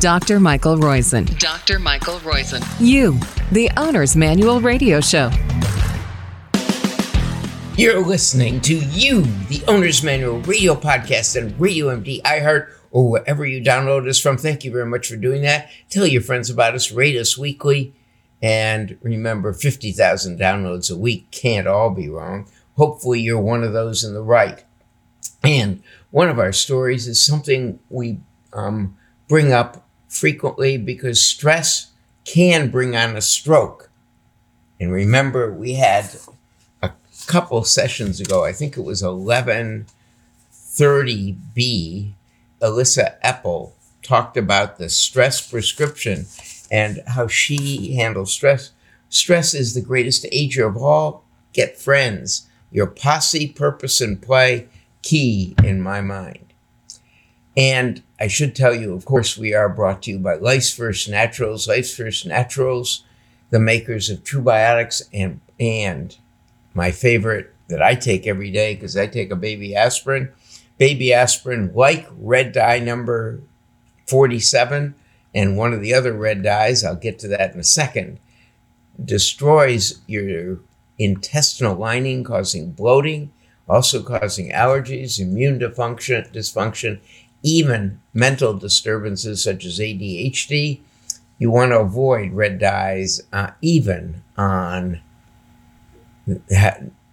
Dr. Michael Roizen. Dr. Michael Roizen. You, the Owner's Manual Radio Show. You're listening to You, the Owner's Manual Radio Podcast and Radio MD iHeart or wherever you download us from. Thank you very much for doing that. Tell your friends about us, rate us weekly, and remember 50,000 downloads a week can't all be wrong. Hopefully, you're one of those in the right. And one of our stories is something we um, bring up frequently because stress can bring on a stroke. And remember, we had a couple sessions ago, I think it was 1130B, Elissa Epel talked about the stress prescription and how she handles stress. Stress is the greatest ager of all. Get friends. Your posse, purpose, and play, key in my mind. And I should tell you, of course, we are brought to you by Life's First Naturals. Life's First Naturals, the makers of True Biotics, and, and my favorite that I take every day because I take a baby aspirin. Baby aspirin, like red dye number 47 and one of the other red dyes, I'll get to that in a second, destroys your intestinal lining, causing bloating, also causing allergies, immune dysfunction, dysfunction, even mental disturbances such as ADHD. You want to avoid red dyes uh, even on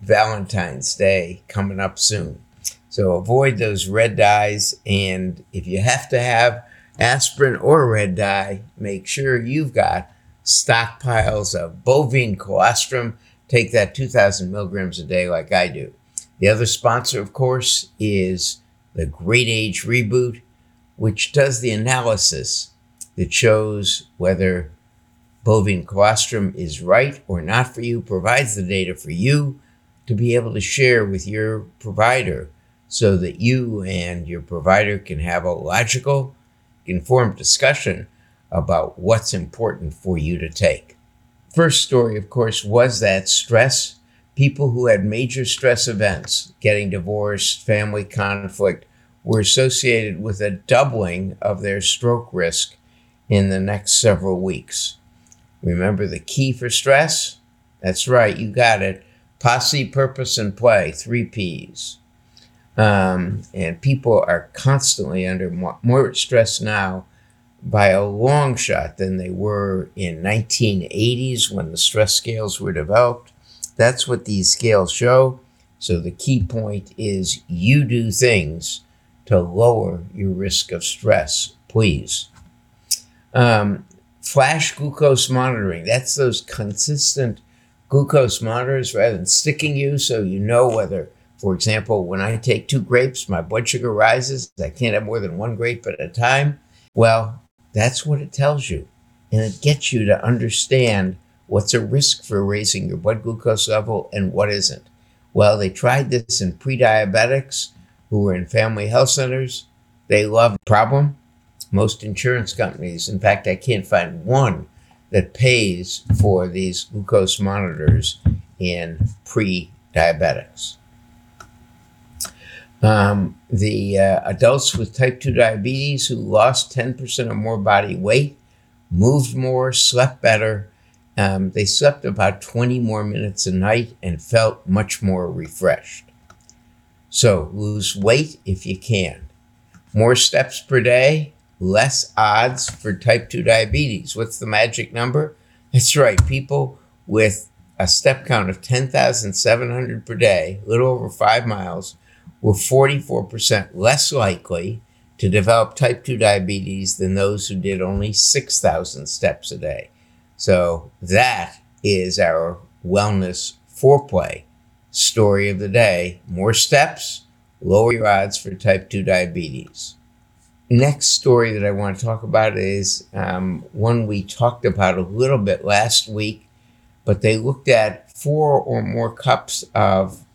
Valentine's Day coming up soon. So avoid those red dyes. And if you have to have aspirin or red dye, make sure you've got stockpiles of bovine colostrum. Take that 2,000 milligrams a day, like I do. The other sponsor, of course, is the Great Age Reboot, which does the analysis that shows whether bovine colostrum is right or not for you, provides the data for you to be able to share with your provider so that you and your provider can have a logical, informed discussion about what's important for you to take. First story, of course, was that stress. People who had major stress events, getting divorced, family conflict, were associated with a doubling of their stroke risk in the next several weeks. Remember the key for stress? That's right, you got it. Posse, purpose, and play, three P's. Um, and people are constantly under more, stress now by a long shot than they were in 1980s when the stress scales were developed. That's what these scales show. So the key point is you do things to lower your risk of stress, please. Um, flash glucose monitoring. That's those consistent glucose monitors rather than sticking you so you know whether for example, when I take two grapes, my blood sugar rises. I can't have more than one grape at a time. Well, that's what it tells you. And it gets you to understand what's a risk for raising your blood glucose level and what isn't. Well, they tried this in pre diabetics who were in family health centers. They love the problem. Most insurance companies, in fact, I can't find one that pays for these glucose monitors in pre diabetics. Um, the uh, adults with type 2 diabetes who lost 10% or more body weight, moved more, slept better. Um, they slept about 20 more minutes a night and felt much more refreshed. So lose weight if you can. More steps per day, less odds for type 2 diabetes. What's the magic number? That's right, people with a step count of 10,700 per day, a little over five miles, were 44% less likely to develop type 2 diabetes than those who did only 6,000 steps a day. So that is our wellness foreplay story of the day. More steps, lower your odds for type 2 diabetes. Next story that I want to talk about is um, one we talked about a little bit last week, but they looked at four or more cups of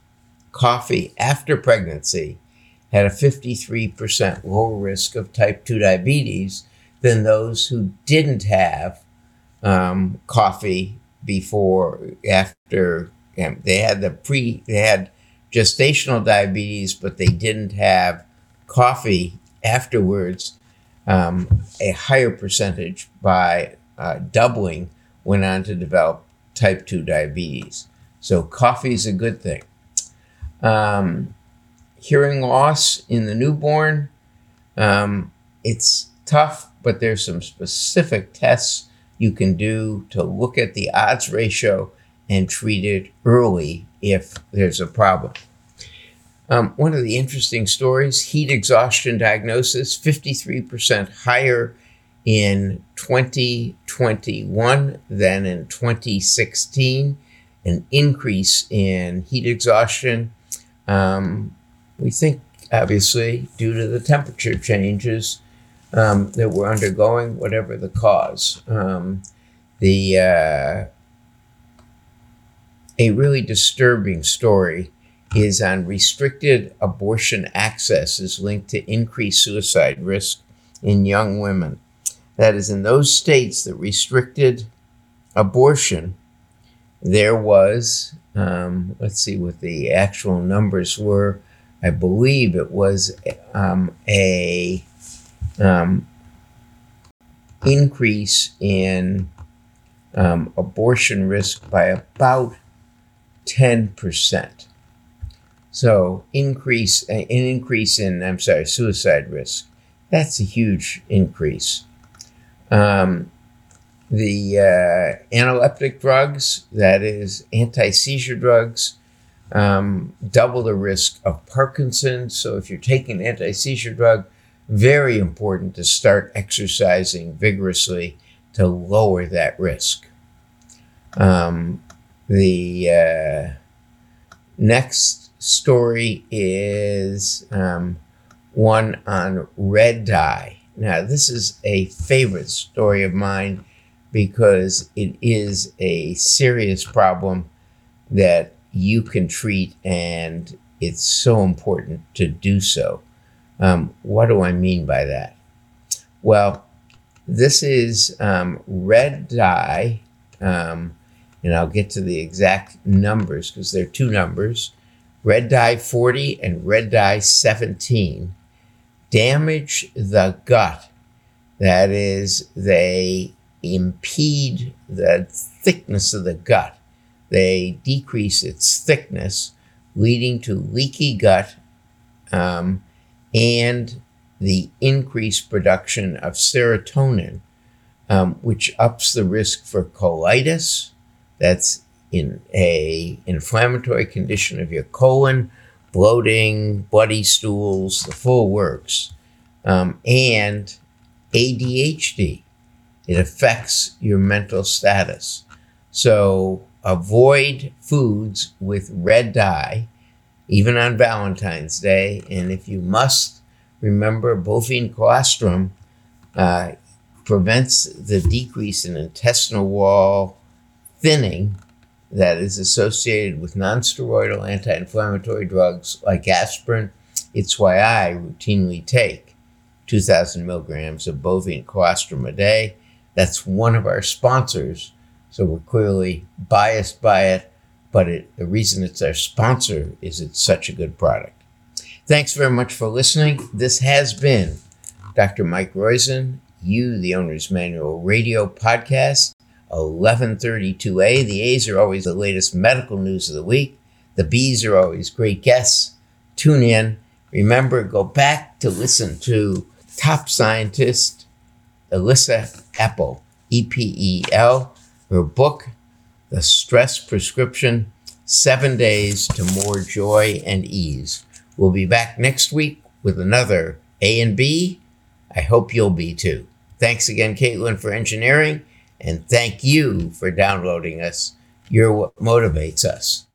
coffee after pregnancy had a 53% lower risk of type 2 diabetes than those who didn't have um, coffee before, after they had the pre, they had gestational diabetes, but they didn't have coffee afterwards. um, a higher percentage by uh, doubling went on to develop type 2 diabetes. So, coffee is a good thing. Um, hearing loss in the newborn, um, it's tough, but there's some specific tests you can do to look at the odds ratio and treat it early if there's a problem. Um, one of the interesting stories heat exhaustion diagnosis 53% higher in 2021 than in 2016, an increase in heat exhaustion. Um, we think, obviously, due to the temperature changes um, that we're undergoing, whatever the cause. Um, the uh, a really disturbing story is on restricted abortion access is linked to increased suicide risk in young women. That is, in those states that restricted abortion, there was, um, let's see what the actual numbers were. I believe it was um, a um, increase in um, abortion risk by about 10%. So increase an increase in I'm sorry suicide risk. That's a huge increase. Um, the uh, antiepileptic drugs, that is anti seizure drugs, um, double the risk of Parkinson's. So if you're taking an anti seizure drug, very important to start exercising vigorously to lower that risk. Um, the uh, next story is um, one on red dye. Now, this is a favorite story of mine because it is a serious problem that you can treat, and it's so important to do so. Um, what do I mean by that? Well, this is um, red dye, um, and I'll get to the exact numbers because there are two numbers red dye 40 and red dye 17 damage the gut. That is, they impede the thickness of the gut. They decrease its thickness, leading to leaky gut um, and the increased production of serotonin, um, which ups the risk for colitis. That's in a inflammatory condition of your colon, bloating, bloody stools, the full works, um, and ADHD. It affects your mental status. So avoid foods with red dye even on Valentine's Day. And if you must, remember bovine colostrum uh, prevents the decrease in intestinal wall thinning that is associated with nonsteroidal anti-inflammatory drugs like aspirin. It's why I routinely take 2,000 milligrams of bovine colostrum a day. That's one of our sponsors, so we're clearly biased by it but it, the reason it's our sponsor is it's such a good product. Thanks very much for listening. This has been Dr. Mike Roizen, you, the Owner's Manual Radio Podcast, 1132A. The A's are always the latest medical news of the week. The B's are always great guests. Tune in. Remember, go back to listen to top scientist Elissa Epel, E P E L. Her book, the stress prescription seven days to more joy and ease. We'll be back next week with another A and B. I hope you'll be too. Thanks again, Caitlin, for engineering, and thank you for downloading us. You're what motivates us.